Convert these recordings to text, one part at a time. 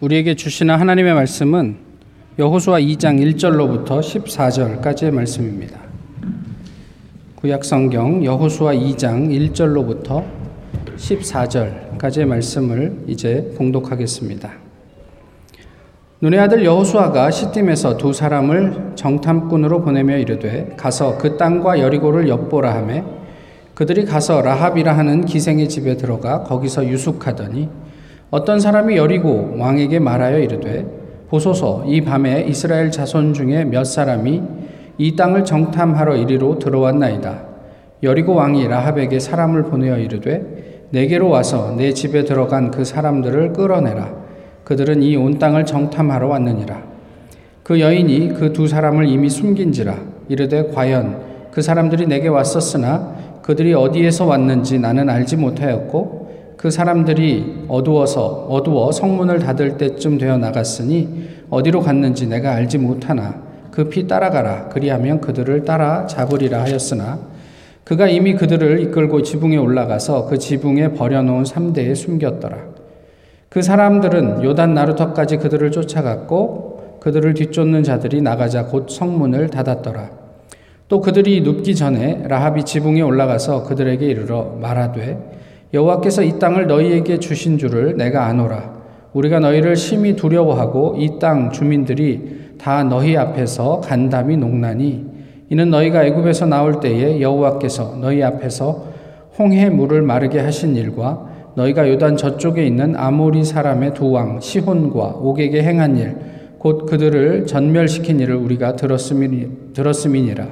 우리에게 주시는 하나님의 말씀은 여호수아 2장 1절로부터 14절까지의 말씀입니다. 구약 성경 여호수아 2장 1절로부터 14절까지의 말씀을 이제 봉독하겠습니다. 눈의 아들 여호수아가 시딤에서 두 사람을 정탐꾼으로 보내며 이르되 가서 그 땅과 여리고를 엿보라 하매 그들이 가서 라합이라 하는 기생의 집에 들어가 거기서 유숙하더니 어떤 사람이 여리고 왕에게 말하여 이르되 보소서 이 밤에 이스라엘 자손 중에 몇 사람이 이 땅을 정탐하러 이리로 들어왔나이다. 여리고 왕이 라합에게 사람을 보내어 이르되 내게로 와서 내 집에 들어간 그 사람들을 끌어내라. 그들은 이 온 땅을 정탐하러 왔느니라. 그 여인이 그 두 사람을 이미 숨긴지라 이르되 과연 그 사람들이 내게 왔었으나 그들이 어디에서 왔는지 나는 알지 못하였고 그 사람들이 어두워서 어두워 성문을 닫을 때쯤 되어 나갔으니 어디로 갔는지 내가 알지 못하나 급히 따라가라. 그리하면 그들을 따라 잡으리라 하였으나 그가 이미 그들을 이끌고 지붕에 올라가서 그 지붕에 버려놓은 삼대에 숨겼더라. 그 사람들은 요단 나루터까지 그들을 쫓아갔고 그들을 뒤쫓는 자들이 나가자 곧 성문을 닫았더라. 또 그들이 눕기 전에 라합이 지붕에 올라가서 그들에게 이르러 말하되 여호와께서 이 땅을 너희에게 주신 줄을 내가 아노라. 우리가 너희를 심히 두려워하고 이 땅 주민들이 다 너희 앞에서 간담이 녹나니 이는 너희가 애굽에서 나올 때에 여호와께서 너희 앞에서 홍해 물을 마르게 하신 일과 너희가 요단 저쪽에 있는 아모리 사람의 두 왕 시혼과 옥에게 행한 일 곧 그들을 전멸시킨 일을 우리가 들었음이, 들었음이니라.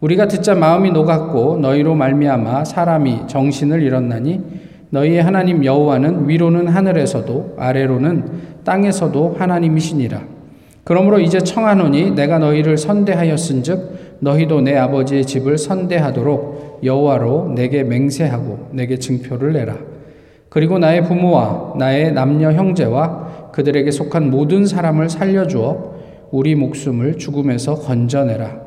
우리가 듣자 마음이 녹았고 너희로 말미암아 사람이 정신을 잃었나니 너희의 하나님 여호와는 위로는 하늘에서도 아래로는 땅에서도 하나님이시니라. 그러므로 이제 청하노니 내가 너희를 선대하였은즉 너희도 내 아버지의 집을 선대하도록 여호와로 내게 맹세하고 내게 증표를 내라. 그리고 나의 부모와 나의 남녀 형제와 그들에게 속한 모든 사람을 살려주어 우리 목숨을 죽음에서 건져내라.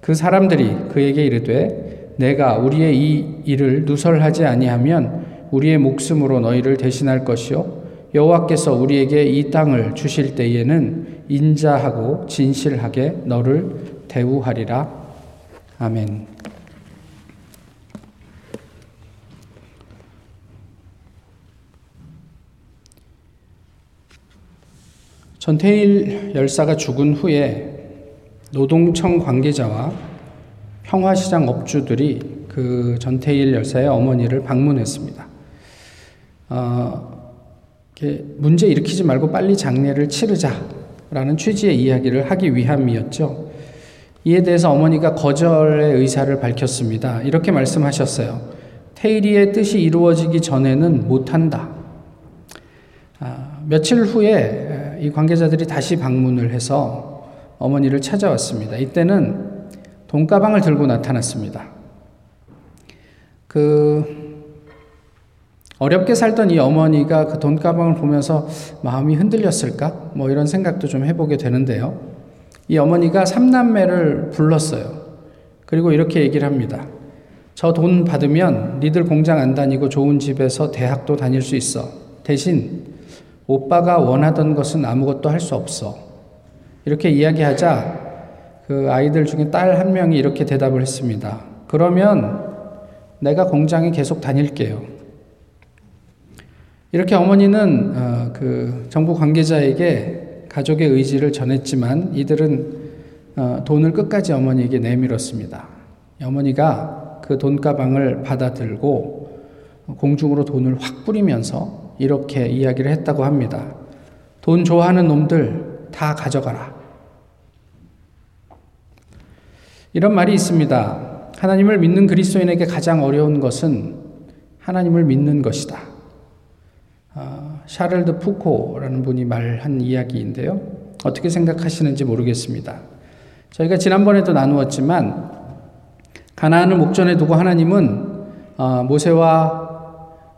그 사람들이 그에게 이르되 내가 우리의 이 일을 누설하지 아니하면 우리의 목숨으로 너희를 대신할 것이요 여호와께서 우리에게 이 땅을 주실 때에는 인자하고 진실하게 너를 대우하리라 아멘. 전태일 열사가 죽은 후에 노동청 관계자와 평화시장 업주들이 그 전태일 열사의 어머니를 방문했습니다. 어, 문제 일으키지 말고 빨리 장례를 치르자라는 취지의 이야기를 하기 위함이었죠. 이에 대해서 어머니가 거절의 의사를 밝혔습니다. 이렇게 말씀하셨어요. 테일이의 뜻이 이루어지기 전에는 못한다. 아, 며칠 후에 이 관계자들이 다시 방문을 해서 어머니를 찾아왔습니다. 이때는 돈가방을 들고 나타났습니다. 그 어렵게 살던 이 어머니가 그 돈가방을 보면서 마음이 흔들렸을까? 뭐 이런 생각도 좀 해보게 되는데요. 이 어머니가 삼남매를 불렀어요. 그리고 이렇게 얘기를 합니다. 저 돈 받으면 니들 공장 안 다니고 좋은 집에서 대학도 다닐 수 있어. 대신 오빠가 원하던 것은 아무것도 할 수 없어. 이렇게 이야기하자 그 아이들 중에 딸 한 명이 이렇게 대답을 했습니다. 그러면 내가 공장에 계속 다닐게요. 이렇게 어머니는 어, 그 정부 관계자에게 가족의 의지를 전했지만 이들은 어, 돈을 끝까지 어머니에게 내밀었습니다. 어머니가 그 돈 가방을 받아들고 공중으로 돈을 확 뿌리면서 이렇게 이야기를 했다고 합니다. 돈 좋아하는 놈들 다 가져가라. 이런 말이 있습니다. 하나님을 믿는 그리스도인에게 가장 어려운 것은 하나님을 믿는 것이다. 아, 샤를드 푸코라는 분이 말한 이야기인데요. 어떻게 생각하시는지 모르겠습니다. 저희가 지난번에도 나누었지만 가나안을 목전에 두고 하나님은 어, 모세와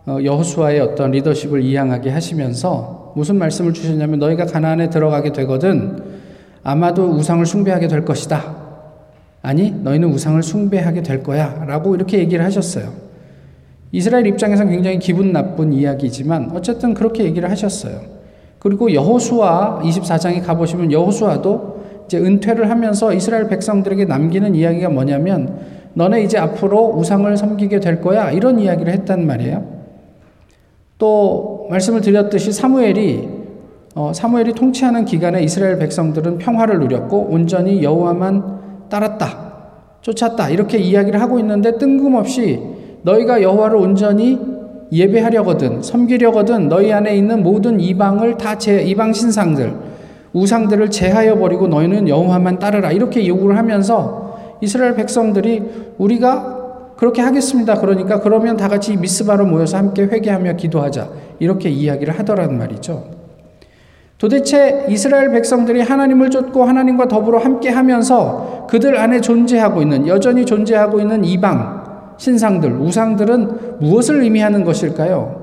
어, 여호수아의 어떤 리더십을 이양하게 하시면서 무슨 말씀을 주셨냐면 너희가 가나안에 들어가게 되거든 아마도 우상을 숭배하게 될 것이다. 아니, 너희는 우상을 숭배하게 될 거야. 라고 이렇게 얘기를 하셨어요. 이스라엘 입장에서 굉장히 기분 나쁜 이야기지만 어쨌든 그렇게 얘기를 하셨어요. 그리고 여호수아 24장에 가보시면 여호수아도 이제 은퇴를 하면서 이스라엘 백성들에게 남기는 이야기가 뭐냐면 너네 이제 앞으로 우상을 섬기게 될 거야 이런 이야기를 했단 말이에요. 또 말씀을 드렸듯이 사무엘이 어, 사무엘이 통치하는 기간에 이스라엘 백성들은 평화를 누렸고 온전히 여호와만 따랐다. 쫓았다. 이렇게 이야기를 하고 있는데 뜬금없이 너희가 여호와를 온전히 예배하려거든 섬기려거든 너희 안에 있는 모든 이방을 다 제 이방 신상들 우상들을 제하여 버리고 너희는 여호와만 따르라 이렇게 요구를 하면서 이스라엘 백성들이 우리가 그렇게 하겠습니다. 그러니까 그러면 다 같이 미스바로 모여서 함께 회개하며 기도하자 이렇게 이야기를 하더란 말이죠. 도대체 이스라엘 백성들이 하나님을 쫓고 하나님과 더불어 함께 하면서 그들 안에 존재하고 있는, 여전히 존재하고 있는 이방, 신상들, 우상들은 무엇을 의미하는 것일까요?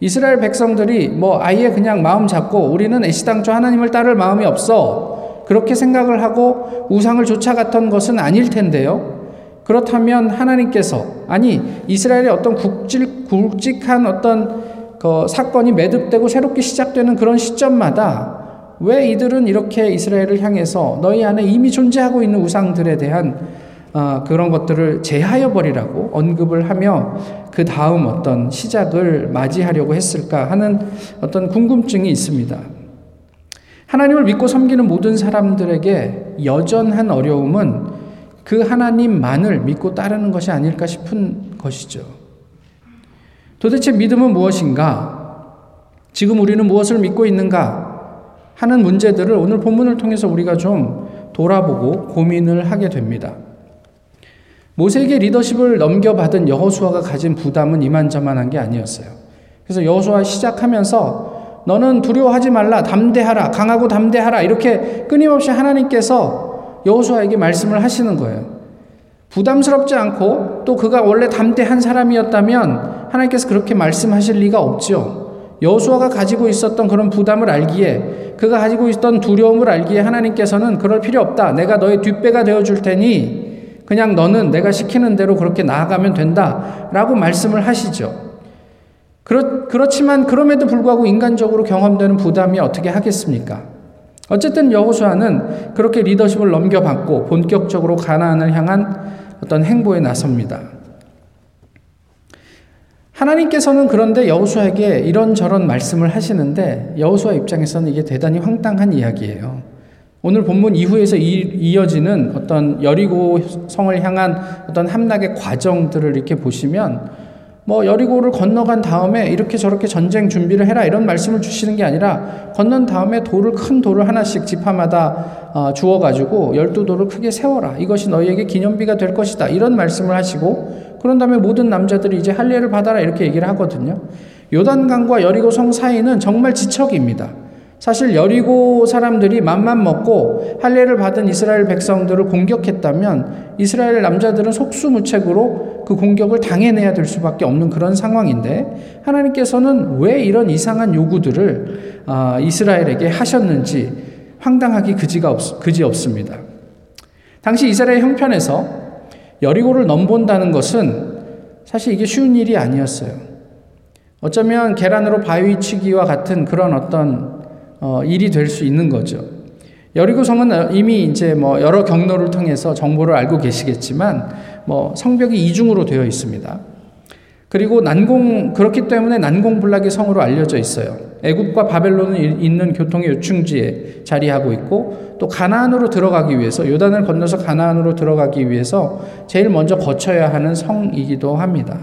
이스라엘 백성들이 뭐 아예 그냥 마음 잡고 우리는 애시당초 하나님을 따를 마음이 없어. 그렇게 생각을 하고 우상을 쫓아갔던 것은 아닐 텐데요. 그렇다면 하나님께서, 아니, 이스라엘의 어떤 굵직, 굵직한 어떤 그 사건이 매듭되고 새롭게 시작되는 그런 시점마다 왜 이들은 이렇게 이스라엘을 향해서 너희 안에 이미 존재하고 있는 우상들에 대한 어, 그런 것들을 제하여 버리라고 언급을 하며 그 다음 어떤 시작을 맞이하려고 했을까 하는 어떤 궁금증이 있습니다. 하나님을 믿고 섬기는 모든 사람들에게 여전한 어려움은 그 하나님만을 믿고 따르는 것이 아닐까 싶은 것이죠. 도대체 믿음은 무엇인가? 지금 우리는 무엇을 믿고 있는가? 하는 문제들을 오늘 본문을 통해서 우리가 좀 돌아보고 고민을 하게 됩니다. 모세에게 리더십을 넘겨받은 여호수아가 가진 부담은 이만저만한 게 아니었어요. 그래서 여호수아 시작하면서 너는 두려워하지 말라, 담대하라, 강하고 담대하라 이렇게 끊임없이 하나님께서 여호수아에게 말씀을 하시는 거예요. 부담스럽지 않고 또 그가 원래 담대한 사람이었다면 하나님께서 그렇게 말씀하실 리가 없죠. 여호수아가 가지고 있었던 그런 부담을 알기에 그가 가지고 있던 두려움을 알기에 하나님께서는 그럴 필요 없다. 내가 너의 뒷배가 되어 줄 테니 그냥 너는 내가 시키는 대로 그렇게 나아가면 된다 라고 말씀을 하시죠. 그렇, 그렇지만 그럼에도 불구하고 인간적으로 경험되는 부담이 어떻게 하겠습니까? 어쨌든 여호수아는 그렇게 리더십을 넘겨받고 본격적으로 가나안을 향한 어떤 행보에 나섭니다. 하나님께서는 그런데 여호수아에게 이런저런 말씀을 하시는데 여호수아 입장에서는 이게 대단히 황당한 이야기예요. 오늘 본문 이후에서 이 어지는 어떤 여리고 성을 향한 어떤 함락의 과정들을 이렇게 보시면 뭐 여리고를 건너간 다음에 이렇게 저렇게 전쟁 준비를 해라 이런 말씀을 주시는 게 아니라 건넌 다음에 돌을 큰 돌을 하나씩 지파마다 어, 주어 가지고 열두 돌을 크게 세워라 이것이 너희에게 기념비가 될 것이다 이런 말씀을 하시고 그런 다음에 모든 남자들이 이제 할례를 받아라 이렇게 얘기를 하거든요. 요단강과 여리고 성 사이는 정말 지척입니다. 사실 여리고 사람들이 맘만 먹고 할례를 받은 이스라엘 백성들을 공격했다면 이스라엘 남자들은 속수무책으로 그 공격을 당해내야 될 수밖에 없는 그런 상황인데 하나님께서는 왜 이런 이상한 요구들을 아, 이스라엘에게 하셨는지 황당하기 그지가 없, 그지 없습니다. 당시 이스라엘 형편에서 여리고를 넘본다는 것은 사실 이게 쉬운 일이 아니었어요. 어쩌면 계란으로 바위 치기와 같은 그런 어떤 어, 일이 될 수 있는 거죠. 여리고 성은 이미 이제 뭐 여러 경로를 통해서 정보를 알고 계시겠지만 뭐 성벽이 이중으로 되어 있습니다. 그리고 난공 그렇기 때문에 난공불락의 성으로 알려져 있어요. 애굽과 바벨론은 있는 교통의 요충지에 자리하고 있고 또 가나안으로 들어가기 위해서 요단을 건너서 가나안으로 들어가기 위해서 제일 먼저 거쳐야 하는 성이기도 합니다.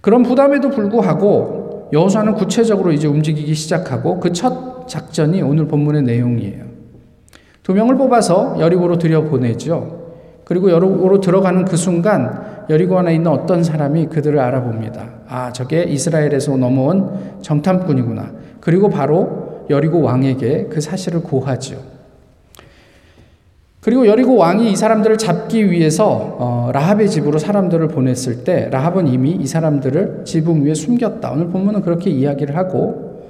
그런 부담에도 불구하고 여호수아는 구체적으로 이제 움직이기 시작하고 그 첫 작전이 오늘 본문의 내용이에요. 두 명을 뽑아서 여리고로 들여 보내죠. 그리고 여리고로 들어가는 그 순간 여리고 안에 있는 어떤 사람이 그들을 알아봅니다. 아, 저게 이스라엘에서 넘어온 정탐꾼이구나. 그리고 바로 여리고 왕에게 그 사실을 고하죠. 그리고 여리고 왕이 이 사람들을 잡기 위해서 어, 라합의 집으로 사람들을 보냈을 때 라합은 이미 이 사람들을 지붕 위에 숨겼다. 오늘 본문은 그렇게 이야기를 하고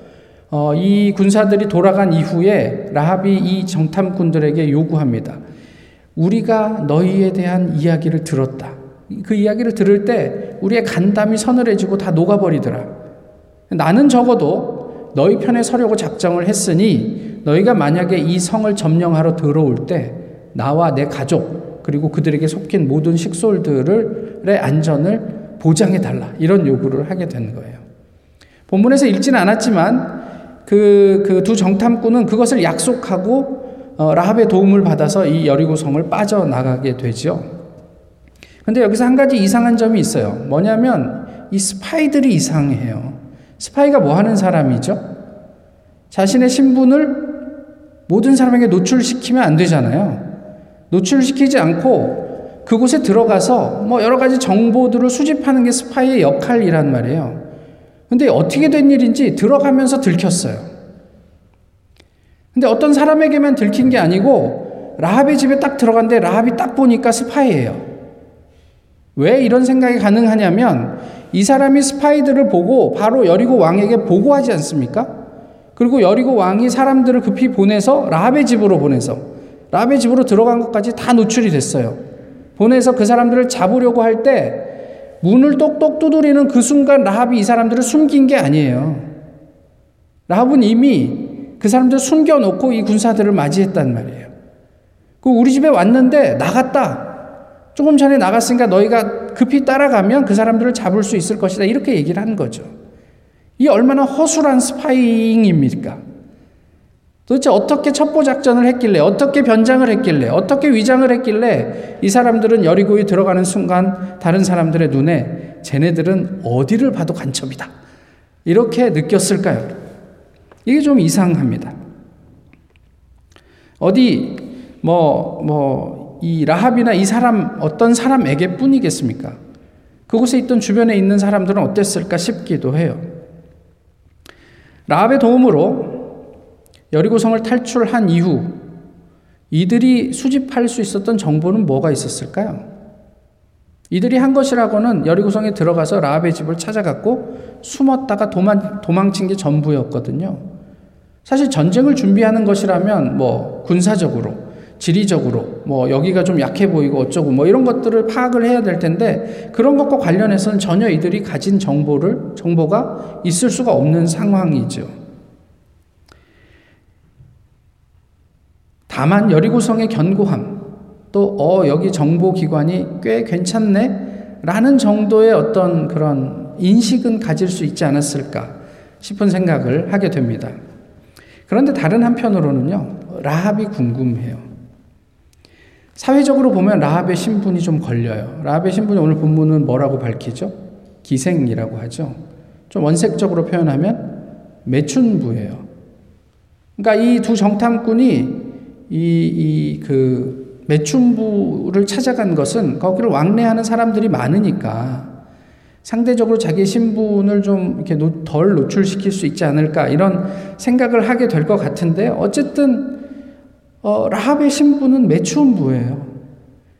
어, 이 군사들이 돌아간 이후에 라합이 이 정탐꾼들에게 요구합니다. 우리가 너희에 대한 이야기를 들었다. 그 이야기를 들을 때 우리의 간담이 서늘해지고 다 녹아버리더라. 나는 적어도 너희 편에 서려고 작정을 했으니 너희가 만약에 이 성을 점령하러 들어올 때 나와 내 가족 그리고 그들에게 속힌 모든 식솔들의 안전을 보장해 달라 이런 요구를 하게 된 거예요. 본문에서 읽지는 않았지만 그 그 두 정탐꾼은 그것을 약속하고 어, 라합의 도움을 받아서 이 여리고 성을 빠져나가게 되죠. 근데 여기서 한 가지 이상한 점이 있어요. 뭐냐면 이 스파이들이 이상해요. 스파이가 뭐 하는 사람이죠? 자신의 신분을 모든 사람에게 노출시키면 안 되잖아요. 노출시키지 않고 그곳에 들어가서 뭐 여러 가지 정보들을 수집하는 게 스파이의 역할이란 말이에요. 근데 어떻게 된 일인지 들어가면서 들켰어요. 근데 어떤 사람에게만 들킨 게 아니고 라합의 집에 딱 들어갔는데 라합이 딱 보니까 스파이예요. 왜 이런 생각이 가능하냐면 이 사람이 스파이들을 보고 바로 여리고 왕에게 보고하지 않습니까? 그리고 여리고 왕이 사람들을 급히 보내서 라합의 집으로 보내서 라합의 집으로 들어간 것까지 다 노출이 됐어요. 보내서 그 사람들을 잡으려고 할 때 문을 똑똑 두드리는 그 순간 라합이 이 사람들을 숨긴 게 아니에요. 라합은 이미 그 사람들을 숨겨놓고 이 군사들을 맞이했단 말이에요. 그 우리 집에 왔는데 나갔다. 조금 전에 나갔으니까 너희가 급히 따라가면 그 사람들을 잡을 수 있을 것이다. 이렇게 얘기를 한 거죠. 이 얼마나 허술한 스파이잉입니까? 도대체 어떻게 첩보 작전을 했길래, 어떻게 변장을 했길래, 어떻게 위장을 했길래 이 사람들은 여리고에 들어가는 순간 다른 사람들의 눈에 쟤네들은 어디를 봐도 간첩이다. 이렇게 느꼈을까요? 이게 좀 이상합니다. 어디 뭐, 뭐, 이 라합이나 이 사람 어떤 사람에게 뿐이겠습니까? 그곳에 있던 주변에 있는 사람들은 어땠을까 싶기도 해요. 라합의 도움으로 여리고성을 탈출한 이후 이들이 수집할 수 있었던 정보는 뭐가 있었을까요? 이들이 한 것이라고는 여리고성에 들어가서 라합의 집을 찾아갔고 숨었다가 도망, 도망친 게 전부였거든요. 사실 전쟁을 준비하는 것이라면 뭐 군사적으로 지리적으로 뭐 여기가 좀 약해 보이고 어쩌고 뭐 이런 것들을 파악을 해야 될 텐데 그런 것과 관련해서는 전혀 이들이 가진 정보를 정보가 있을 수가 없는 상황이죠. 다만 여리고성의 견고함 또 어 여기 정보 기관이 꽤 괜찮네 라는 정도의 어떤 그런 인식은 가질 수 있지 않았을까 싶은 생각을 하게 됩니다. 그런데 다른 한편으로는요. 라합이 궁금해요. 사회적으로 보면 라합의 신분이 좀 걸려요. 라합의 신분이 오늘 본문은 뭐라고 밝히죠? 기생이라고 하죠. 좀 원색적으로 표현하면 매춘부예요. 그러니까 이 두 정탐꾼이 이, 이, 그, 매춘부를 찾아간 것은 거기를 왕래하는 사람들이 많으니까 상대적으로 자기 신분을 좀 이렇게 덜 노출시킬 수 있지 않을까 이런 생각을 하게 될 것 같은데 어쨌든 어, 라합의 신부는 매추음부예요.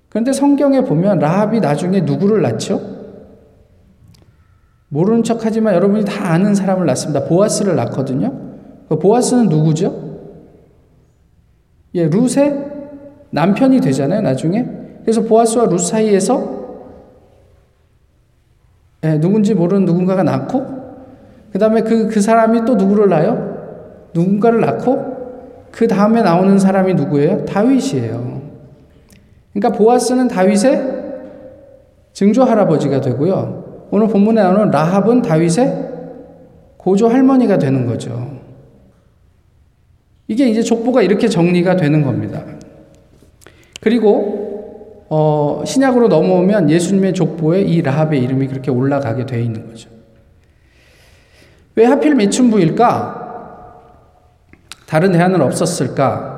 그런데 성경에 보면 라합이 나중에 누구를 낳죠? 모르는 척 하지만 여러분이 다 아는 사람을 낳습니다. 보아스를 낳거든요. 그 보아스는 누구죠? 예, 룻의 남편이 되잖아요, 나중에. 그래서 보아스와 룻 사이에서 예, 누군지 모르는 누군가가 낳고, 그 다음에 그, 그 사람이 또 누구를 낳아요? 누군가를 낳고, 그 다음에 나오는 사람이 누구예요? 다윗이에요. 그러니까 보아스는 다윗의 증조 할아버지가 되고요. 오늘 본문에 나오는 라합은 다윗의 고조 할머니가 되는 거죠. 이게 이제 족보가 이렇게 정리가 되는 겁니다. 그리고 어, 신약으로 넘어오면 예수님의 족보에 이 라합의 이름이 그렇게 올라가게 되어 있는 거죠. 왜 하필 매춘부일까? 다른 대안은 없었을까?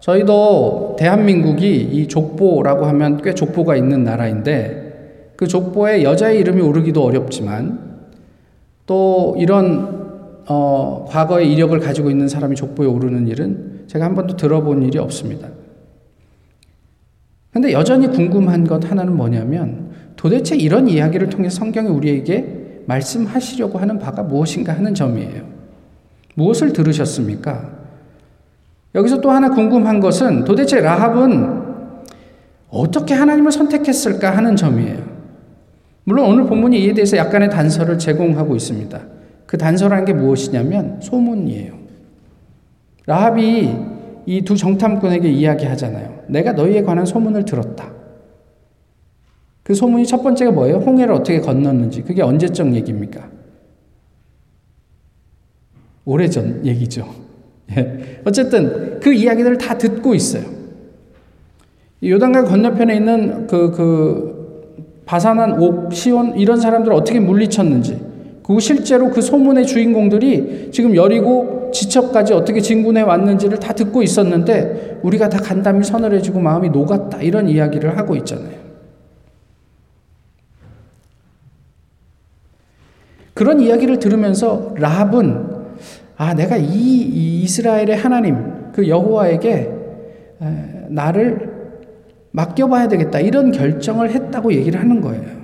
저희도 대한민국이 이 족보라고 하면 꽤 족보가 있는 나라인데 그 족보에 여자의 이름이 오르기도 어렵지만 또 이런 어, 과거의 이력을 가지고 있는 사람이 족보에 오르는 일은 제가 한 번도 들어본 일이 없습니다. 근데 여전히 궁금한 것 하나는 뭐냐면 도대체 이런 이야기를 통해 성경이 우리에게 말씀하시려고 하는 바가 무엇인가 하는 점이에요. 무엇을 들으셨습니까? 여기서 또 하나 궁금한 것은 도대체 라합은 어떻게 하나님을 선택했을까 하는 점이에요. 물론 오늘 본문이 이에 대해서 약간의 단서를 제공하고 있습니다. 그 단서라는 게 무엇이냐면 소문이에요. 라합이 이 두 정탐꾼에게 이야기하잖아요. 내가 너희에 관한 소문을 들었다. 그 소문이 첫 번째가 뭐예요? 홍해를 어떻게 건넜는지. 그게 언제적 얘기입니까? 오래전 얘기죠. 예. 어쨌든 그 이야기들을 다 듣고 있어요. 요단강 건너편에 있는 그, 그, 바산한 옥, 시온, 이런 사람들을 어떻게 물리쳤는지, 그 실제로 그 소문의 주인공들이 지금 여리고 지척까지 어떻게 진군해 왔는지를 다 듣고 있었는데, 우리가 다 간담이 서늘해지고 마음이 녹았다. 이런 이야기를 하고 있잖아요. 그런 이야기를 들으면서 라합은 아, 내가 이 이스라엘의 하나님, 그 여호와에게 나를 맡겨봐야 되겠다. 이런 결정을 했다고 얘기를 하는 거예요.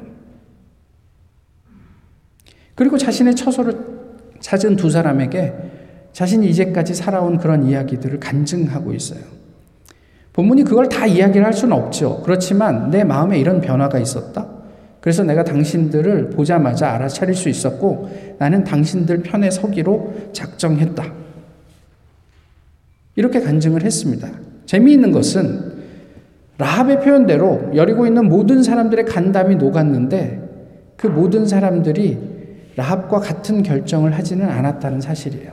그리고 자신의 처소를 찾은 두 사람에게 자신이 이제까지 살아온 그런 이야기들을 간증하고 있어요. 본문이 그걸 다 이야기를 할 수는 없죠. 그렇지만 내 마음에 이런 변화가 있었다. 그래서 내가 당신들을 보자마자 알아차릴 수 있었고 나는 당신들 편에 서기로 작정했다. 이렇게 간증을 했습니다. 재미있는 것은 라합의 표현대로 여리고 있는 모든 사람들의 간담이 녹았는데 그 모든 사람들이 라합과 같은 결정을 하지는 않았다는 사실이에요.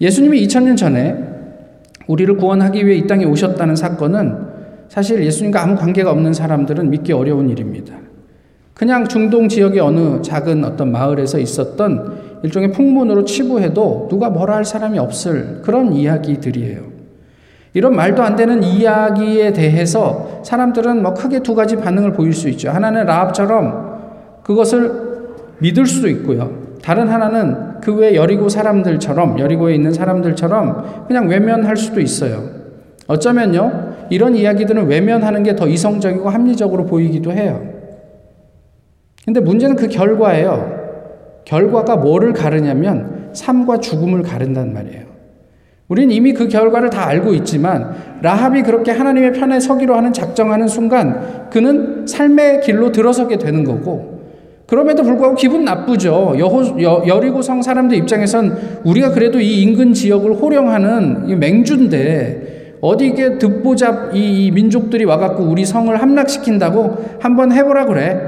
예수님이 2000년 전에 우리를 구원하기 위해 이 땅에 오셨다는 사건은 사실 예수님과 아무 관계가 없는 사람들은 믿기 어려운 일입니다. 그냥 중동 지역의 어느 작은 어떤 마을에서 있었던 일종의 풍문으로 치부해도 누가 뭐라 할 사람이 없을 그런 이야기들이에요. 이런 말도 안 되는 이야기에 대해서 사람들은 뭐 크게 두 가지 반응을 보일 수 있죠. 하나는 라합처럼 그것을 믿을 수도 있고요. 다른 하나는 그 외 여리고 사람들처럼 여리고에 있는 사람들처럼 그냥 외면할 수도 있어요. 어쩌면요. 이런 이야기들은 외면하는 게 더 이성적이고 합리적으로 보이기도 해요. 근데 문제는 그 결과예요. 결과가 뭐를 가르냐면 삶과 죽음을 가른단 말이에요. 우리는 이미 그 결과를 다 알고 있지만 라합이 그렇게 하나님의 편에 서기로 하는 작정하는 순간 그는 삶의 길로 들어서게 되는 거고 그럼에도 불구하고 기분 나쁘죠. 여호, 여, 여리고성 사람들 입장에선 우리가 그래도 이 인근 지역을 호령하는 맹주인데 어디 이게 듣보잡 이 민족들이 와갖고 우리 성을 함락시킨다고 한번 해보라 그래.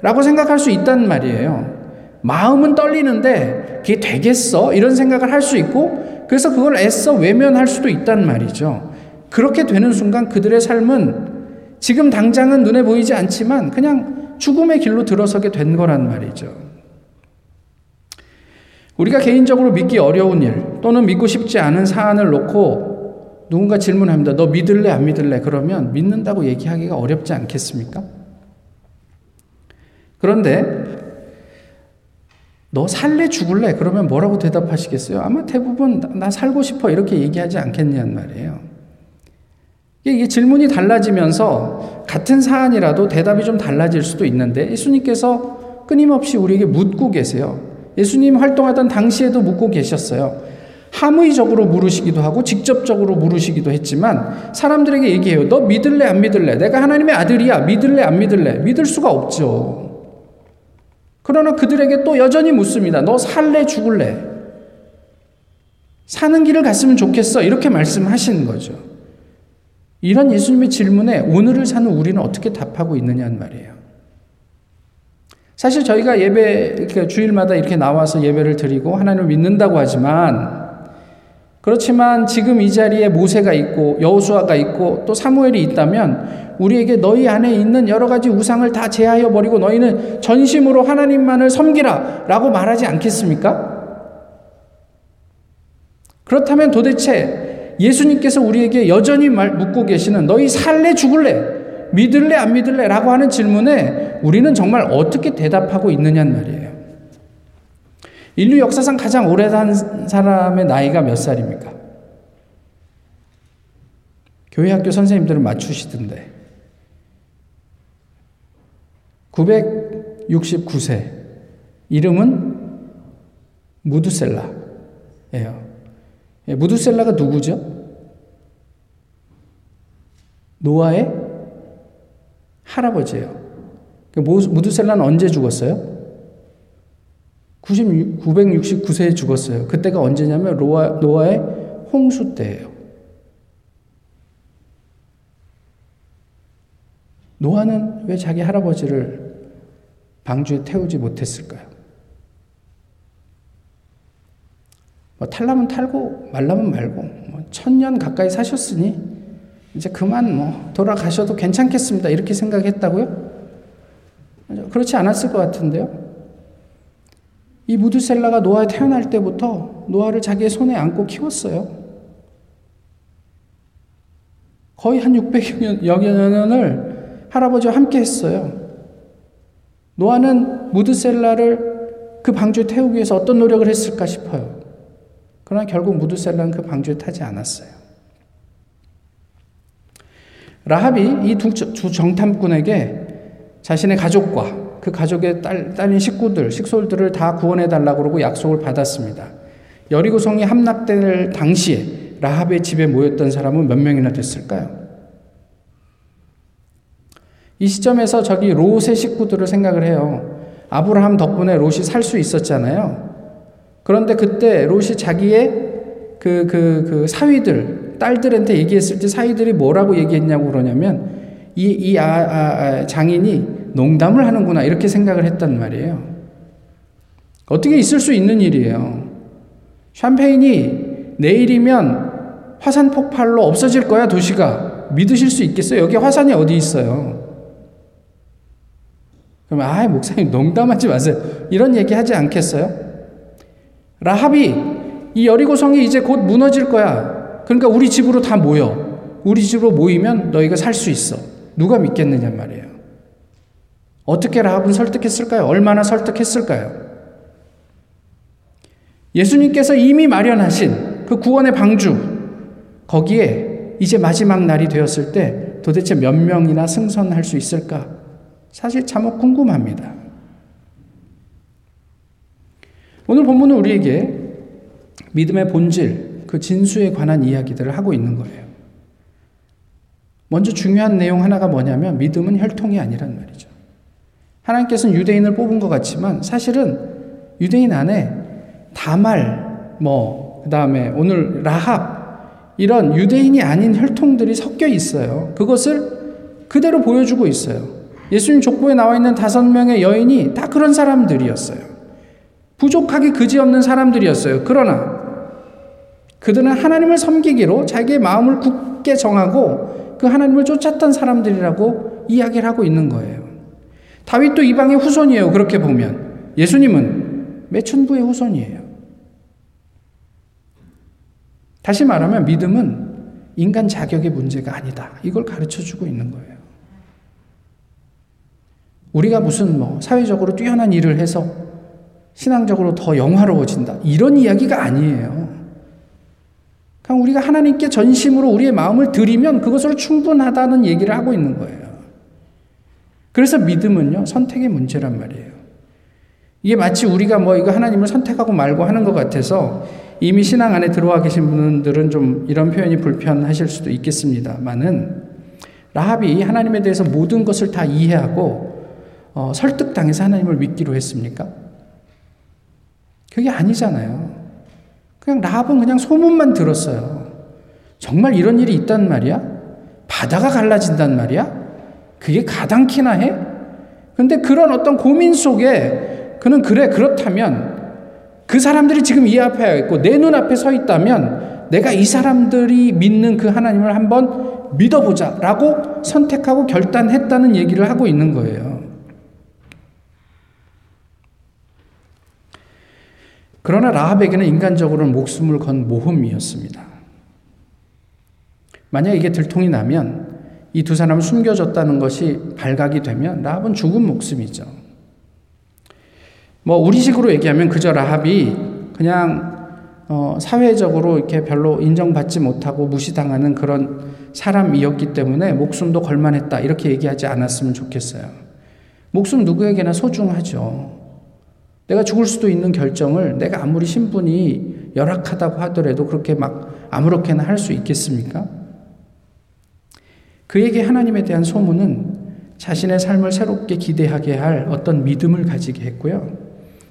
라고 생각할 수 있단 말이에요. 마음은 떨리는데 그게 되겠어? 이런 생각을 할 수 있고 그래서 그걸 애써 외면할 수도 있단 말이죠. 그렇게 되는 순간 그들의 삶은 지금 당장은 눈에 보이지 않지만 그냥 죽음의 길로 들어서게 된 거란 말이죠. 우리가 개인적으로 믿기 어려운 일 또는 믿고 싶지 않은 사안을 놓고 누군가 질문합니다. 너 믿을래 안 믿을래? 그러면 믿는다고 얘기하기가 어렵지 않겠습니까? 그런데 너 살래 죽을래? 그러면 뭐라고 대답하시겠어요? 아마 대부분 나 살고 싶어 이렇게 얘기하지 않겠냐는 말이에요. 이게 질문이 달라지면서 같은 사안이라도 대답이 좀 달라질 수도 있는데 예수님께서 끊임없이 우리에게 묻고 계세요. 예수님 활동하던 당시에도 묻고 계셨어요. 함의적으로 물으시기도 하고 직접적으로 물으시기도 했지만 사람들에게 얘기해요. 너 믿을래 안 믿을래? 내가 하나님의 아들이야. 믿을래 안 믿을래? 믿을 수가 없죠. 그러나 그들에게 또 여전히 묻습니다. 너 살래 죽을래? 사는 길을 갔으면 좋겠어. 이렇게 말씀하시는 거죠. 이런 예수님의 질문에 오늘을 사는 우리는 어떻게 답하고 있느냐는 말이에요. 사실 저희가 예배, 주일마다 이렇게 나와서 예배를 드리고 하나님을 믿는다고 하지만 그렇지만 지금 이 자리에 모세가 있고 여호수아가 있고 또 사무엘이 있다면 우리에게 너희 안에 있는 여러 가지 우상을 다 제하여 버리고 너희는 전심으로 하나님만을 섬기라라고 말하지 않겠습니까? 그렇다면 도대체 예수님께서 우리에게 여전히 말, 묻고 계시는 너희 살래 죽을래 믿을래 안 믿을래 라고 하는 질문에 우리는 정말 어떻게 대답하고 있느냐는 말이에요. 인류 역사상 가장 오래 산 사람의 나이가 몇 살입니까? 교회 학교 선생님들은 맞추시던데. 969세. 이름은 무두셀라예요. 예, 무두셀라가 누구죠? 노아의 할아버지예요. 그 무두셀라는 언제 죽었어요? 969세에 죽었어요. 그때가 언제냐면 노아, 노아의 홍수 때예요. 노아는 왜 자기 할아버지를 방주에 태우지 못했을까요? 뭐 탈라면 탈고 말라면 말고 뭐 천년 가까이 사셨으니 이제 그만 뭐 돌아가셔도 괜찮겠습니다. 이렇게 생각했다고요? 그렇지 않았을 것 같은데요. 이 무드셀라가 노아에 태어날 때부터 노아를 자기의 손에 안고 키웠어요. 거의 한 600여 년을 할아버지와 함께 했어요. 노아는 무드셀라를 그 방주에 태우기 위해서 어떤 노력을 했을까 싶어요. 그러나 결국 무드셀라는 그 방주에 타지 않았어요. 라합이 이 두 정탐꾼에게 자신의 가족과 그 가족의 딸, 딸인 식구들, 식솔들을 다 구원해 달라고 그러고 약속을 받았습니다. 여리고성이 함락될 당시에 라합의 집에 모였던 사람은 몇 명이나 됐을까요? 이 시점에서 저기 롯의 식구들을 생각을 해요. 아브라함 덕분에 롯이 살 수 있었잖아요. 그런데 그때 롯이 자기의 그, 그, 그 사위들, 딸들한테 얘기했을 때 사위들이 뭐라고 얘기했냐고 그러냐면 이, 이 아, 아, 아, 장인이 농담을 하는구나 이렇게 생각을 했단 말이에요. 어떻게 있을 수 있는 일이에요. 샴페인이 내일이면 화산 폭발로 없어질 거야 도시가 믿으실 수 있겠어요? 여기 화산이 어디 있어요? 그럼 아 목사님 농담하지 마세요. 이런 얘기 하지 않겠어요? 라합이 이 여리고성이 이제 곧 무너질 거야. 그러니까 우리 집으로 다 모여. 우리 집으로 모이면 너희가 살 수 있어. 누가 믿겠느냐 말이에요. 어떻게 라합은 설득했을까요? 얼마나 설득했을까요? 예수님께서 이미 마련하신 그 구원의 방주, 거기에 이제 마지막 날이 되었을 때 도대체 몇 명이나 승선할 수 있을까? 사실 참혹 궁금합니다. 오늘 본문은 우리에게 믿음의 본질, 그 진수에 관한 이야기들을 하고 있는 거예요. 먼저 중요한 내용 하나가 뭐냐면 믿음은 혈통이 아니란 말이죠. 하나님께서는 유대인을 뽑은 것 같지만 사실은 유대인 안에 다말, 뭐, 그 다음에 오늘 라합, 이런 유대인이 아닌 혈통들이 섞여 있어요. 그것을 그대로 보여주고 있어요. 예수님 족보에 나와 있는 다섯 명의 여인이 다 그런 사람들이었어요. 부족하기 그지없는 사람들이었어요. 그러나 그들은 하나님을 섬기기로 자기의 마음을 굳게 정하고 그 하나님을 쫓았던 사람들이라고 이야기를 하고 있는 거예요. 다윗도 이방의 후손이에요. 그렇게 보면 예수님은 매춘부의 후손이에요. 다시 말하면 믿음은 인간 자격의 문제가 아니다. 이걸 가르쳐 주고 있는 거예요. 우리가 무슨 뭐 사회적으로 뛰어난 일을 해서 신앙적으로 더 영화로워진다. 이런 이야기가 아니에요. 그냥 우리가 하나님께 전심으로 우리의 마음을 드리면 그것으로 충분하다는 얘기를 하고 있는 거예요. 그래서 믿음은요, 선택의 문제란 말이에요. 이게 마치 우리가 뭐 이거 하나님을 선택하고 말고 하는 것 같아서 이미 신앙 안에 들어와 계신 분들은 좀 이런 표현이 불편하실 수도 있겠습니다만은 라합이 하나님에 대해서 모든 것을 다 이해하고 어, 설득당해서 하나님을 믿기로 했습니까? 그게 아니잖아요. 그냥 라합은 그냥 소문만 들었어요. 정말 이런 일이 있단 말이야? 바다가 갈라진단 말이야? 그게 가당키나 해? 근데 그런 어떤 고민 속에 그는 그래 그렇다면 그 사람들이 지금 이 앞에 있고 내 눈앞에 서 있다면 내가 이 사람들이 믿는 그 하나님을 한번 믿어보자 라고 선택하고 결단했다는 얘기를 하고 있는 거예요. 그러나 라합에게는 인간적으로는 목숨을 건 모험이었습니다. 만약 이게 들통이 나면 이 두 사람은 숨겨졌다는 것이 발각이 되면 라합은 죽은 목숨이죠. 뭐 우리식으로 얘기하면 그저 라합이 그냥 어, 사회적으로 이렇게 별로 인정받지 못하고 무시당하는 그런 사람이었기 때문에 목숨도 걸만했다 이렇게 얘기하지 않았으면 좋겠어요. 목숨 누구에게나 소중하죠. 내가 죽을 수도 있는 결정을 내가 아무리 신분이 열악하다고 하더라도 그렇게 막 아무렇게나 할 수 있겠습니까? 그에게 하나님에 대한 소문은 자신의 삶을 새롭게 기대하게 할 어떤 믿음을 가지게 했고요.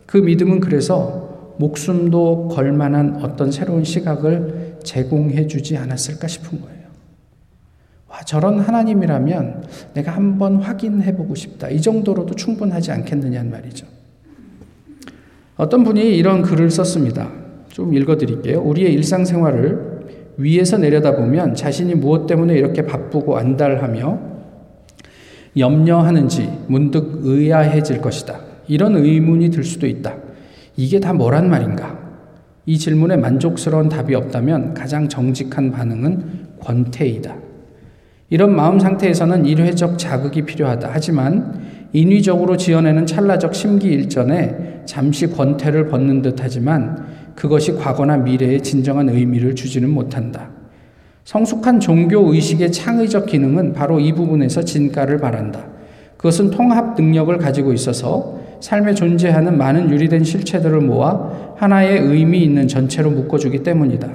그 믿음은 그래서 목숨도 걸 만한 어떤 새로운 시각을 제공해 주지 않았을까 싶은 거예요. 와, 저런 하나님이라면 내가 한번 확인해 보고 싶다. 이 정도로도 충분하지 않겠느냐는 말이죠. 어떤 분이 이런 글을 썼습니다. 좀 읽어 드릴게요. 우리의 일상생활을 위에서 내려다보면 자신이 무엇 때문에 이렇게 바쁘고 안달하며 염려하는지 문득 의아해질 것이다. 이런 의문이 들 수도 있다. 이게 다 뭐란 말인가? 이 질문에 만족스러운 답이 없다면 가장 정직한 반응은 권태이다. 이런 마음 상태에서는 일회적 자극이 필요하다. 하지만 인위적으로 지어내는 찰나적 심기일전에 잠시 권태를 벗는 듯 하지만 그것이 과거나 미래에 진정한 의미를 주지는 못한다. 성숙한 종교 의식의 창의적 기능은 바로 이 부분에서 진가를 바란다. 그것은 통합 능력을 가지고 있어서 삶에 존재하는 많은 유리된 실체들을 모아 하나의 의미 있는 전체로 묶어주기 때문이다.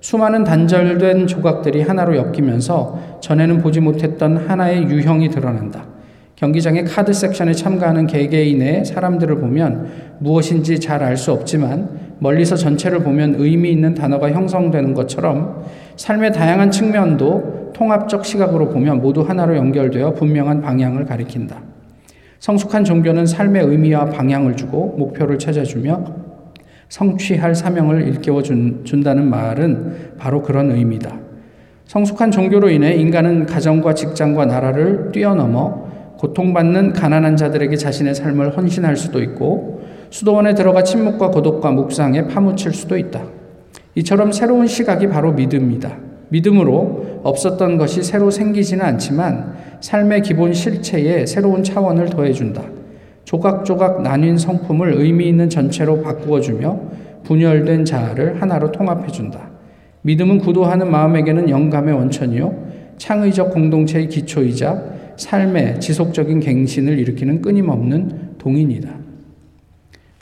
수많은 단절된 조각들이 하나로 엮이면서 전에는 보지 못했던 하나의 유형이 드러난다. 경기장의 카드 섹션에 참가하는 개개인의 사람들을 보면 무엇인지 잘 알 수 없지만 멀리서 전체를 보면 의미 있는 단어가 형성되는 것처럼 삶의 다양한 측면도 통합적 시각으로 보면 모두 하나로 연결되어 분명한 방향을 가리킨다. 성숙한 종교는 삶의 의미와 방향을 주고 목표를 찾아주며 성취할 사명을 일깨워 준, 준다는 말은 바로 그런 의미다. 성숙한 종교로 인해 인간은 가정과 직장과 나라를 뛰어넘어 고통받는 가난한 자들에게 자신의 삶을 헌신할 수도 있고 수도원에 들어가 침묵과 고독과 묵상에 파묻힐 수도 있다. 이처럼 새로운 시각이 바로 믿음이다. 믿음으로 없었던 것이 새로 생기지는 않지만 삶의 기본 실체에 새로운 차원을 더해준다. 조각조각 나뉜 성품을 의미 있는 전체로 바꾸어주며 분열된 자아를 하나로 통합해준다. 믿음은 구도하는 마음에게는 영감의 원천이요. 창의적 공동체의 기초이자 삶의 지속적인 갱신을 일으키는 끊임없는 동인이다.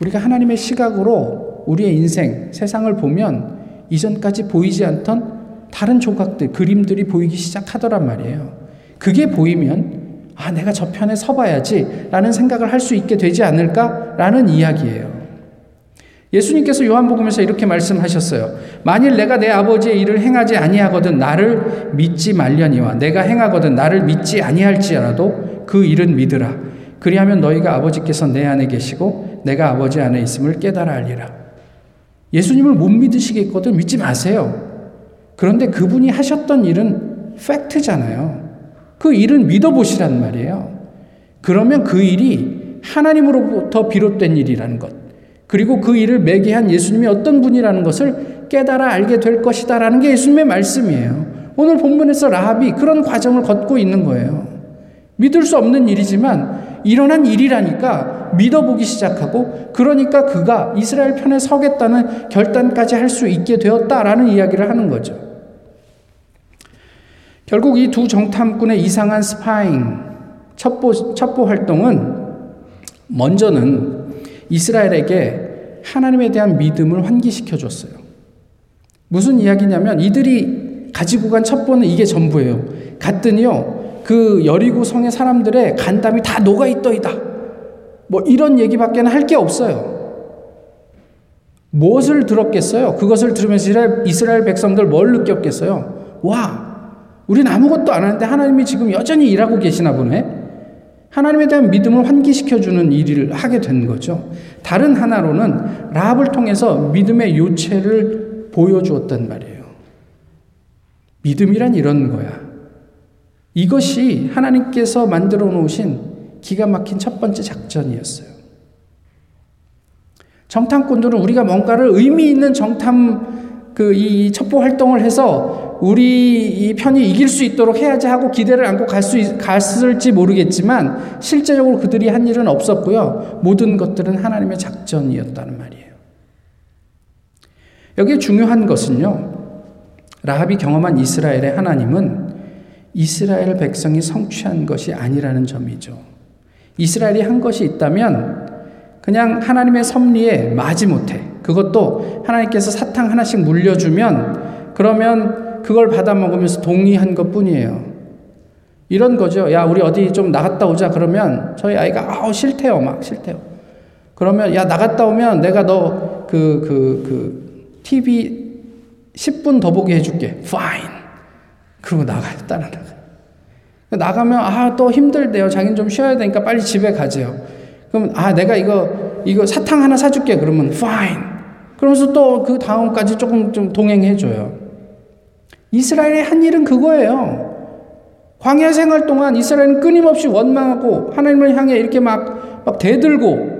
우리가 하나님의 시각으로 우리의 인생, 세상을 보면 이전까지 보이지 않던 다른 조각들, 그림들이 보이기 시작하더란 말이에요. 그게 보이면, 아, 내가 저 편에 서봐야지, 라는 생각을 할 수 있게 되지 않을까 라는 이야기예요. 예수님께서 요한복음에서 이렇게 말씀하셨어요. 만일 내가 내 아버지의 일을 행하지 아니하거든 나를 믿지 말려니와 내가 행하거든 나를 믿지 아니할지라도 그 일은 믿으라. 그리하면 너희가 아버지께서 내 안에 계시고 내가 아버지 안에 있음을 깨달아 알리라. 예수님을 못 믿으시겠거든 믿지 마세요. 그런데 그분이 하셨던 일은 팩트잖아요. 그 일은 믿어보시란 말이에요. 그러면 그 일이 하나님으로부터 비롯된 일이라는 것. 그리고 그 일을 매개한 예수님이 어떤 분이라는 것을 깨달아 알게 될 것이다라는 게 예수님의 말씀이에요. 오늘 본문에서 라합이 그런 과정을 걷고 있는 거예요. 믿을 수 없는 일이지만 일어난 일이라니까 믿어보기 시작하고 그러니까 그가 이스라엘 편에 서겠다는 결단까지 할 수 있게 되었다라는 이야기를 하는 거죠. 결국 이 두 정탐꾼의 이상한 스파잉 첩보, 첩보 활동은 먼저는 이스라엘에게 하나님에 대한 믿음을 환기시켜 줬어요. 무슨 이야기냐면 이들이 가지고 간 첩보는 이게 전부예요. 갔더니요, 그 여리고 성의 사람들의 간담이 다 녹아 있더이다. 뭐 이런 얘기밖에는 할 게 없어요. 무엇을 들었겠어요? 그것을 들으면서 이스라엘, 백성들 뭘 느꼈겠어요? 와, 우린 아무것도 안 하는데 하나님이 지금 여전히 일하고 계시나 보네? 하나님에 대한 믿음을 환기시켜주는 일을 하게 된 거죠. 다른 하나로는 라합을 통해서 믿음의 요체를 보여주었단 말이에요. 믿음이란 이런 거야. 이것이 하나님께서 만들어 놓으신 기가 막힌 첫 번째 작전이었어요. 정탐꾼들은 우리가 뭔가를 의미 있는 정탐 그 이 첩보 활동을 해서 우리 이 편이 이길 수 있도록 해야지 하고 기대를 안고 갈 수, 갔을지 모르겠지만 실제적으로 그들이 한 일은 없었고요. 모든 것들은 하나님의 작전이었다는 말이에요. 여기에 중요한 것은요. 라합이 경험한 이스라엘의 하나님은 이스라엘 백성이 성취한 것이 아니라는 점이죠. 이스라엘이 한 것이 있다면 그냥 하나님의 섭리에 마지못해 그것도 하나님께서 사탕 하나씩 물려주면 그러면 그걸 받아 먹으면서 동의한 것 뿐이에요. 이런 거죠. 야, 우리 어디 좀 나갔다 오자 그러면 저희 아이가 아우 싫대요. 막 싫대요. 그러면 야 나갔다 오면 내가 너 그 그그 TV 10분 더 보게 해 줄게. fine. 그러고 나가요. 따라 나가. 나가면 아 또 힘들대요. 자기는 좀 쉬어야 되니까 빨리 집에 가재요. 그러면 아 내가 이거 이거 사탕 하나 사줄게. 그러면 fine. 그러면서 또 그 다음까지 조금 좀 동행해 줘요. 이스라엘의 한 일은 그거예요. 광야 생활 동안 이스라엘은 끊임없이 원망하고 하나님을 향해 이렇게 막, 막 대들고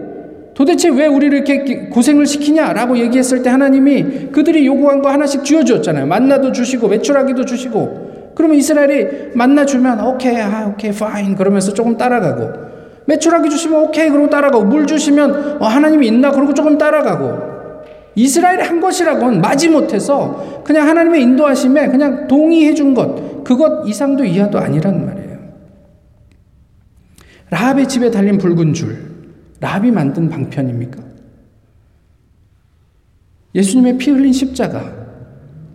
도대체 왜 우리를 이렇게 고생을 시키냐라고 얘기했을 때 하나님이 그들이 요구한 거 하나씩 쥐어주었잖아요. 만나도 주시고 매출하기도 주시고 그러면 이스라엘이 만나 주면 오케이 아 오케이 파인 그러면서 조금 따라가고 매출하기 주시면 오케이 그러고 따라가고 물 주시면 어, 하나님이 있나 그러고 조금 따라가고 이스라엘이 한 것이라고는 마지못해서 그냥 하나님의 인도하심에 그냥 동의해 준 것, 그것 이상도 이하도 아니란 말이에요. 라합의 집에 달린 붉은 줄, 라합이 만든 방편입니까? 예수님의 피 흘린 십자가,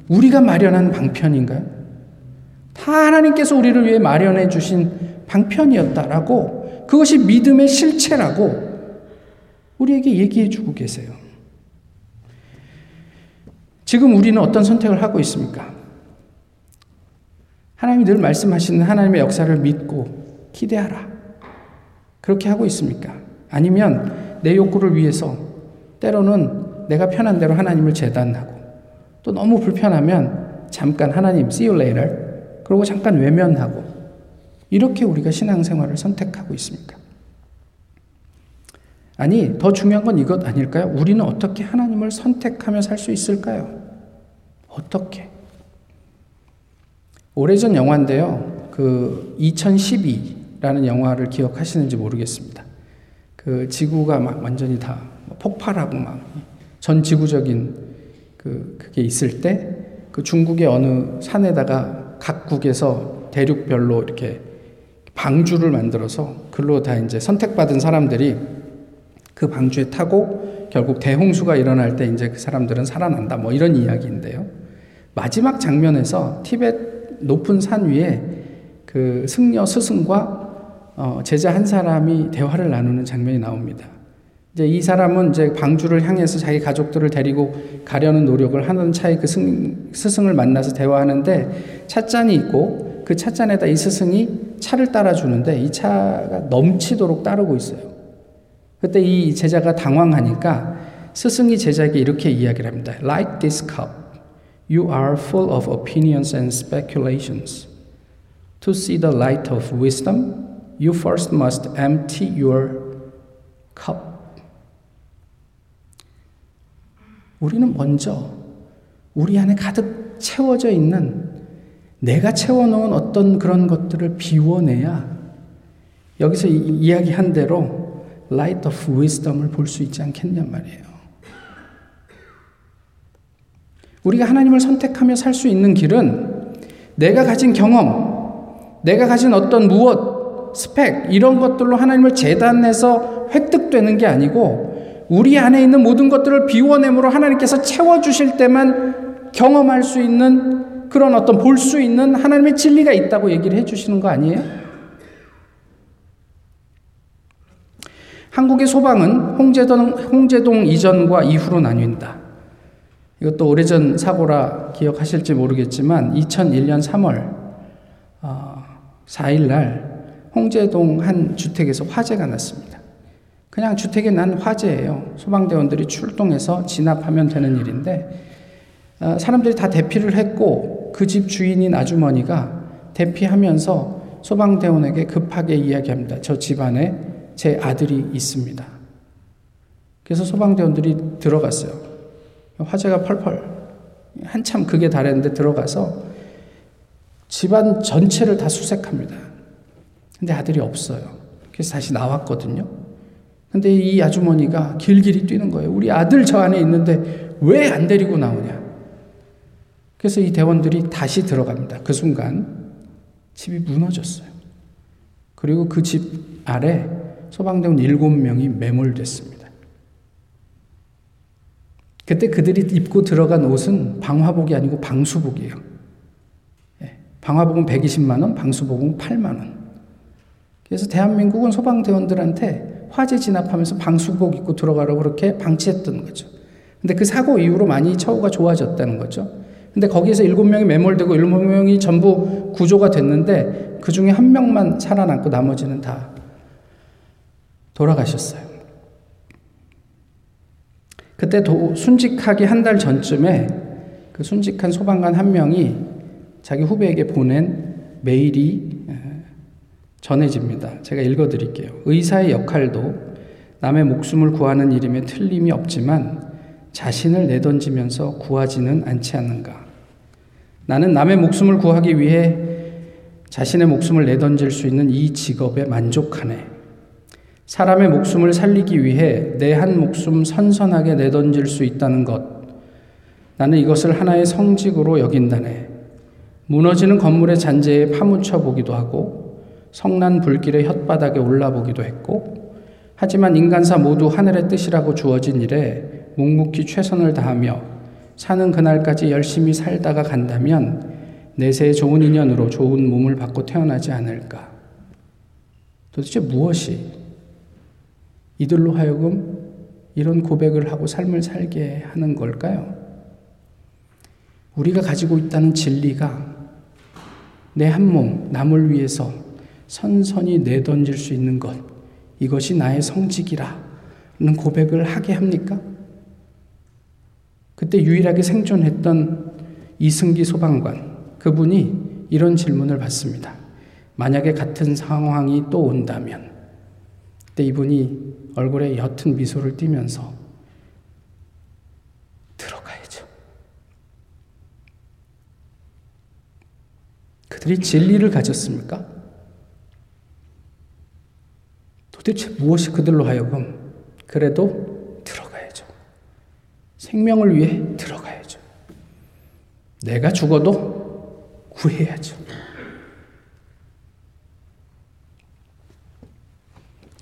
우리가 마련한 방편인가요? 다 하나님께서 우리를 위해 마련해 주신 방편이었다라고 그것이 믿음의 실체라고 우리에게 얘기해 주고 계세요. 지금 우리는 어떤 선택을 하고 있습니까? 하나님이 늘 말씀하시는 하나님의 역사를 믿고 기대하라. 그렇게 하고 있습니까? 아니면 내 욕구를 위해서 때로는 내가 편한 대로 하나님을 재단하고 또 너무 불편하면 잠깐 하나님 see you later 그러고 잠깐 외면하고 이렇게 우리가 신앙생활을 선택하고 있습니까? 아니, 더 중요한 건 이것 아닐까요? 우리는 어떻게 하나님을 선택하며 살 수 있을까요? 어떻게? 오래전 영화인데요. 그 2012라는 영화를 기억하시는지 모르겠습니다. 그 지구가 막 완전히 다 폭발하고 막 전 지구적인 그 그게 있을 때 그 중국의 어느 산에다가 각국에서 대륙별로 이렇게 방주를 만들어서 글로 다 이제 선택받은 사람들이 그 방주에 타고 결국 대홍수가 일어날 때 이제 그 사람들은 살아난다. 뭐 이런 이야기인데요. 마지막 장면에서 티벳 높은 산 위에 그 승려 스승과 어, 제자 한 사람이 대화를 나누는 장면이 나옵니다. 이제 이 사람은 이제 방주를 향해서 자기 가족들을 데리고 가려는 노력을 하는 차에 그스 스승을 만나서 대화하는데 찻잔이 있고 그 찻잔에다 이 스승이 차를 따라주는데 이 차가 넘치도록 따르고 있어요. 그때 이 제자가 당황하니까 스승이 제자에게 이렇게 이야기를 합니다. Like this cup. You are full of opinions and speculations. To see the light of wisdom, you first must empty your cup. 우리는 먼저 우리 안에 가득 채워져 있는 내가 채워놓은 어떤 그런 것들을 비워내야 여기서 이야기한 대로 light of wisdom을 볼 수 있지 않겠냔 말이에요. 우리가 하나님을 선택하며 살 수 있는 길은 내가 가진 경험, 내가 가진 어떤 무엇, 스펙, 이런 것들로 하나님을 재단해서 획득되는 게 아니고 우리 안에 있는 모든 것들을 비워냄으로 하나님께서 채워주실 때만 경험할 수 있는 그런 어떤 볼 수 있는 하나님의 진리가 있다고 얘기를 해주시는 거 아니에요? 한국의 소방은 홍제동, 홍제동 이전과 이후로 나뉜다. 이것도 오래전 사고라 기억하실지 모르겠지만 2001년 3월 4일 날 홍제동 한 주택에서 화재가 났습니다. 그냥 주택에 난 화재예요. 소방대원들이 출동해서 진압하면 되는 일인데 어, 사람들이 다 대피를 했고 그 집 주인인 아주머니가 대피하면서 소방대원에게 급하게 이야기합니다. 저 집안에 제 아들이 있습니다. 그래서 소방대원들이 들어갔어요. 화재가 펄펄 한참 그게 달했는데 들어가서 집안 전체를 다 수색합니다. 근데 아들이 없어요. 그래서 다시 나왔거든요. 근데 이 아주머니가 길길이 뛰는 거예요. 우리 아들 저 안에 있는데 왜 안 데리고 나오냐. 그래서 이 대원들이 다시 들어갑니다. 그 순간 집이 무너졌어요. 그리고 그 집 아래 소방대원 7명이 매몰됐습니다. 그때 그들이 입고 들어간 옷은 방화복이 아니고 방수복이에요. 예, 방화복은 120만 원, 방수복은 8만 원. 그래서 대한민국은 소방대원들한테 화재 진압하면서 방수복 입고 들어가라고 그렇게 방치했던 거죠. 근데 그 사고 이후로 많이 처우가 좋아졌다는 거죠. 근데 거기에서 일곱 명이 매몰되고 일곱 명이 전부 구조가 됐는데 그 중에 한 명만 살아남고 나머지는 다 돌아가셨어요. 그때 도, 순직하기 한 달 전쯤에 그 순직한 소방관 한 명이 자기 후배에게 보낸 메일이 전해집니다. 제가 읽어 드릴게요. 의사의 역할도 남의 목숨을 구하는 일임에 틀림이 없지만 자신을 내던지면서 구하지는 않지 않는가. 나는 남의 목숨을 구하기 위해 자신의 목숨을 내던질 수 있는 이 직업에 만족하네. 사람의 목숨을 살리기 위해 내 한 목숨 선선하게 내던질 수 있다는 것. 나는 이것을 하나의 성직으로 여긴다네. 무너지는 건물의 잔재에 파묻혀 보기도 하고, 성난 불길의 혓바닥에 올라 보기도 했고, 하지만 인간사 모두 하늘의 뜻이라고 주어진 일에 묵묵히 최선을 다하며 사는 그날까지 열심히 살다가 간다면 내세에 좋은 인연으로 좋은 몸을 받고 태어나지 않을까. 도대체 무엇이 이들로 하여금 이런 고백을 하고 삶을 살게 하는 걸까요? 우리가 가지고 있다는 진리가 내 한 몸, 남을 위해서 선선히 내던질 수 있는 것, 이것이 나의 성직이라는 고백을 하게 합니까? 그때 유일하게 생존했던 이승기 소방관, 그분이 이런 질문을 받습니다. 만약에 같은 상황이 또 온다면, 그때 이분이 얼굴에 옅은 미소를 띠면서 들어가야죠. 그들이 진리를 가졌습니까? 도대체 무엇이 그들로 하여금 그래도. 생명을 위해 들어가야죠. 내가 죽어도 구해야죠.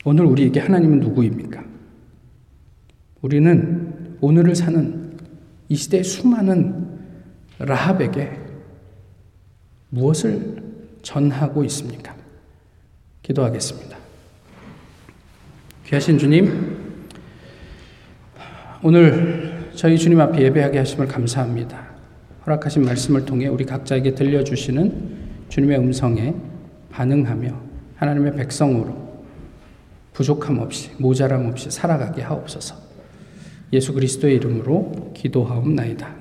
오늘 우리에게 하나님은 누구입니까? 우리는 오늘을 사는 이 시대의 수많은 라합에게 무엇을 전하고 있습니까? 기도하겠습니다. 귀하신 주님, 오늘 저희 주님 앞에 예배하게 하심을 감사합니다. 허락하신 말씀을 통해 우리 각자에게 들려주시는 주님의 음성에 반응하며 하나님의 백성으로 부족함 없이 모자람 없이 살아가게 하옵소서. 예수 그리스도의 이름으로 기도하옵나이다.